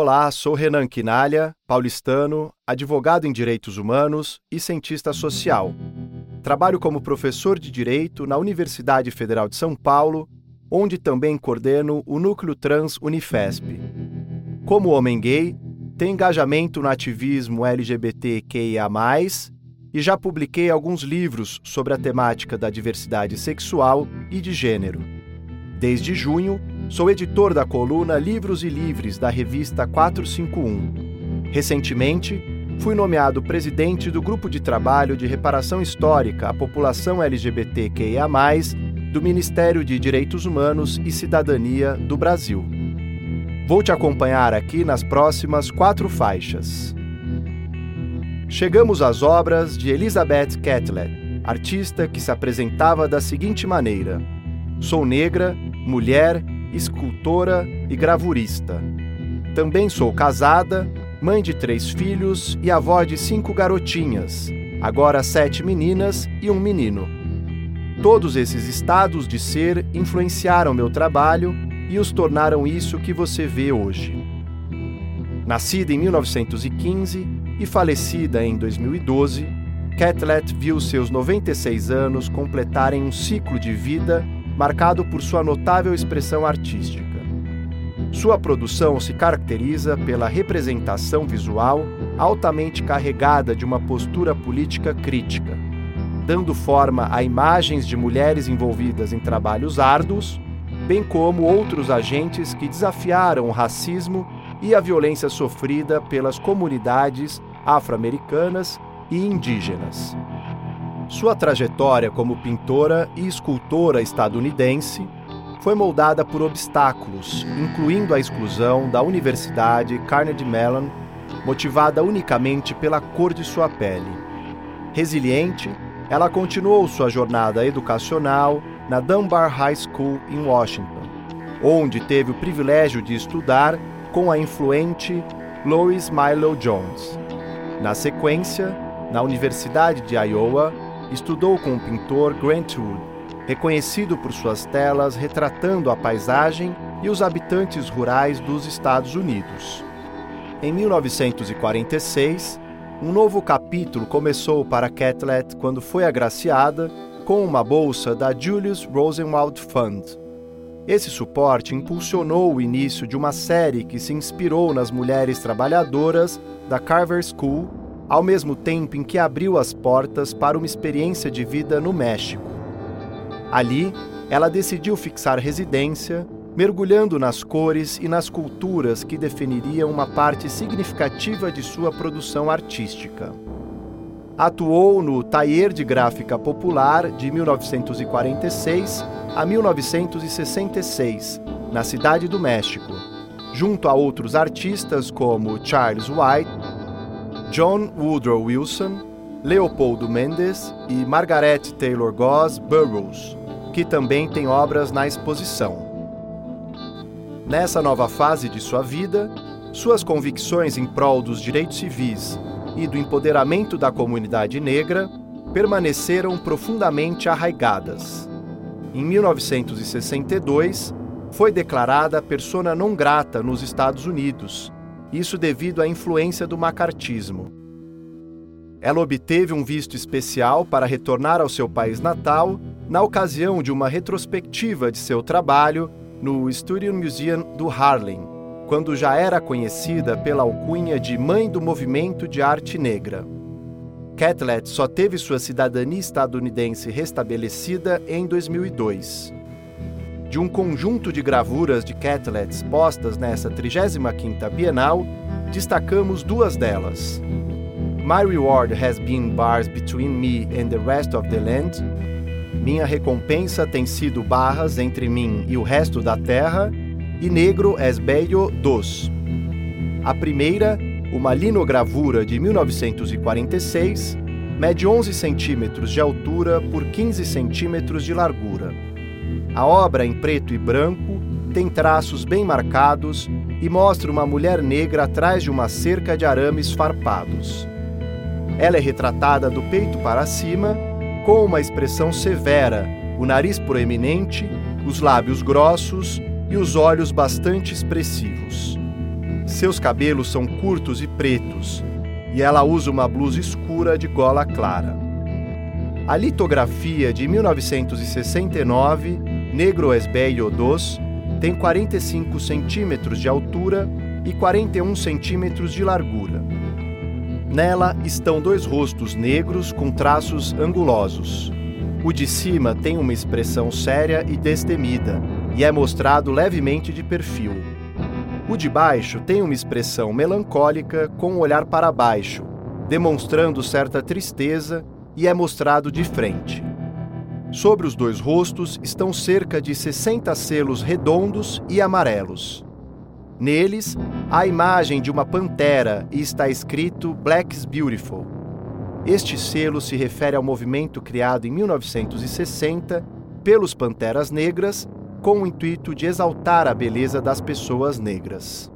Olá, sou Renan Quinalha, paulistano, advogado em direitos humanos e cientista social. Trabalho como professor de direito na Universidade Federal de São Paulo, onde também coordeno o Núcleo Trans Unifesp. Como homem gay, tenho engajamento no ativismo LGBTQIA, e já publiquei alguns livros sobre a temática da diversidade sexual e de gênero. Desde junho, Sou editor da coluna Livros e Livres da revista 451. Recentemente, fui nomeado presidente do Grupo de Trabalho de Reparação Histórica à População LGBTQIA, do Ministério de Direitos Humanos e Cidadania do Brasil. Vou te acompanhar aqui nas próximas quatro faixas. Chegamos às obras de Elizabeth Catlett, artista que se apresentava da seguinte maneira: Sou negra, mulher escultora e gravurista. Também sou casada, mãe de três filhos e avó de cinco garotinhas, agora sete meninas e um menino. Todos esses estados de ser influenciaram meu trabalho e os tornaram isso que você vê hoje. Nascida em 1915 e falecida em 2012, Catlett viu seus 96 anos completarem um ciclo de vida marcado por sua notável expressão artística. Sua produção se caracteriza pela representação visual altamente carregada de uma postura política crítica, dando forma a imagens de mulheres envolvidas em trabalhos árduos, bem como outros agentes que desafiaram o racismo e a violência sofrida pelas comunidades afro-americanas e indígenas. Sua trajetória como pintora e escultora estadunidense foi moldada por obstáculos, incluindo a exclusão da Universidade Carnegie Mellon, motivada unicamente pela cor de sua pele. Resiliente, ela continuou sua jornada educacional na Dunbar High School em Washington, onde teve o privilégio de estudar com a influente Lois Milo Jones. Na sequência, na Universidade de Iowa, estudou com o pintor Grant Wood, reconhecido por suas telas retratando a paisagem e os habitantes rurais dos Estados Unidos. Em 1946, um novo capítulo começou para Catlett quando foi agraciada com uma bolsa da Julius Rosenwald Fund. Esse suporte impulsionou o início de uma série que se inspirou nas mulheres trabalhadoras da Carver School ao mesmo tempo em que abriu as portas para uma experiência de vida no México. Ali, ela decidiu fixar residência, mergulhando nas cores e nas culturas que definiriam uma parte significativa de sua produção artística. Atuou no Taller de Gráfica Popular de 1946 a 1966, na Cidade do México, junto a outros artistas como Charles White, John Woodrow Wilson, Leopoldo Mendes e Margaret Taylor Goss Burroughs, que também tem obras na exposição. Nessa nova fase de sua vida, suas convicções em prol dos direitos civis e do empoderamento da comunidade negra permaneceram profundamente arraigadas. Em 1962, foi declarada persona non grata nos Estados Unidos isso devido à influência do macartismo. Ela obteve um visto especial para retornar ao seu país natal na ocasião de uma retrospectiva de seu trabalho no Studio Museum do Harlem, quando já era conhecida pela alcunha de Mãe do Movimento de Arte Negra. Catlett só teve sua cidadania estadunidense restabelecida em 2002 de um conjunto de gravuras de Catlett expostas nessa 35ª Bienal, destacamos duas delas. My reward has been bars between me and the rest of the land. Minha recompensa tem sido barras entre mim e o resto da terra. E negro es bello dos. A primeira, uma linogravura de 1946, mede 11 centímetros de altura por 15 centímetros de largura. A obra, em preto e branco, tem traços bem marcados e mostra uma mulher negra atrás de uma cerca de arames farpados. Ela é retratada do peito para cima, com uma expressão severa, o nariz proeminente, os lábios grossos e os olhos bastante expressivos. Seus cabelos são curtos e pretos, e ela usa uma blusa escura de gola clara. A litografia de 1969, Negro es Bello 2, tem 45 centímetros de altura e 41 centímetros de largura. Nela estão dois rostos negros com traços angulosos. O de cima tem uma expressão séria e destemida e é mostrado levemente de perfil. O de baixo tem uma expressão melancólica com um olhar para baixo, demonstrando certa tristeza e é mostrado de frente. Sobre os dois rostos estão cerca de 60 selos redondos e amarelos. Neles, há a imagem de uma pantera e está escrito Black's Beautiful. Este selo se refere ao movimento criado em 1960 pelos Panteras Negras com o intuito de exaltar a beleza das pessoas negras.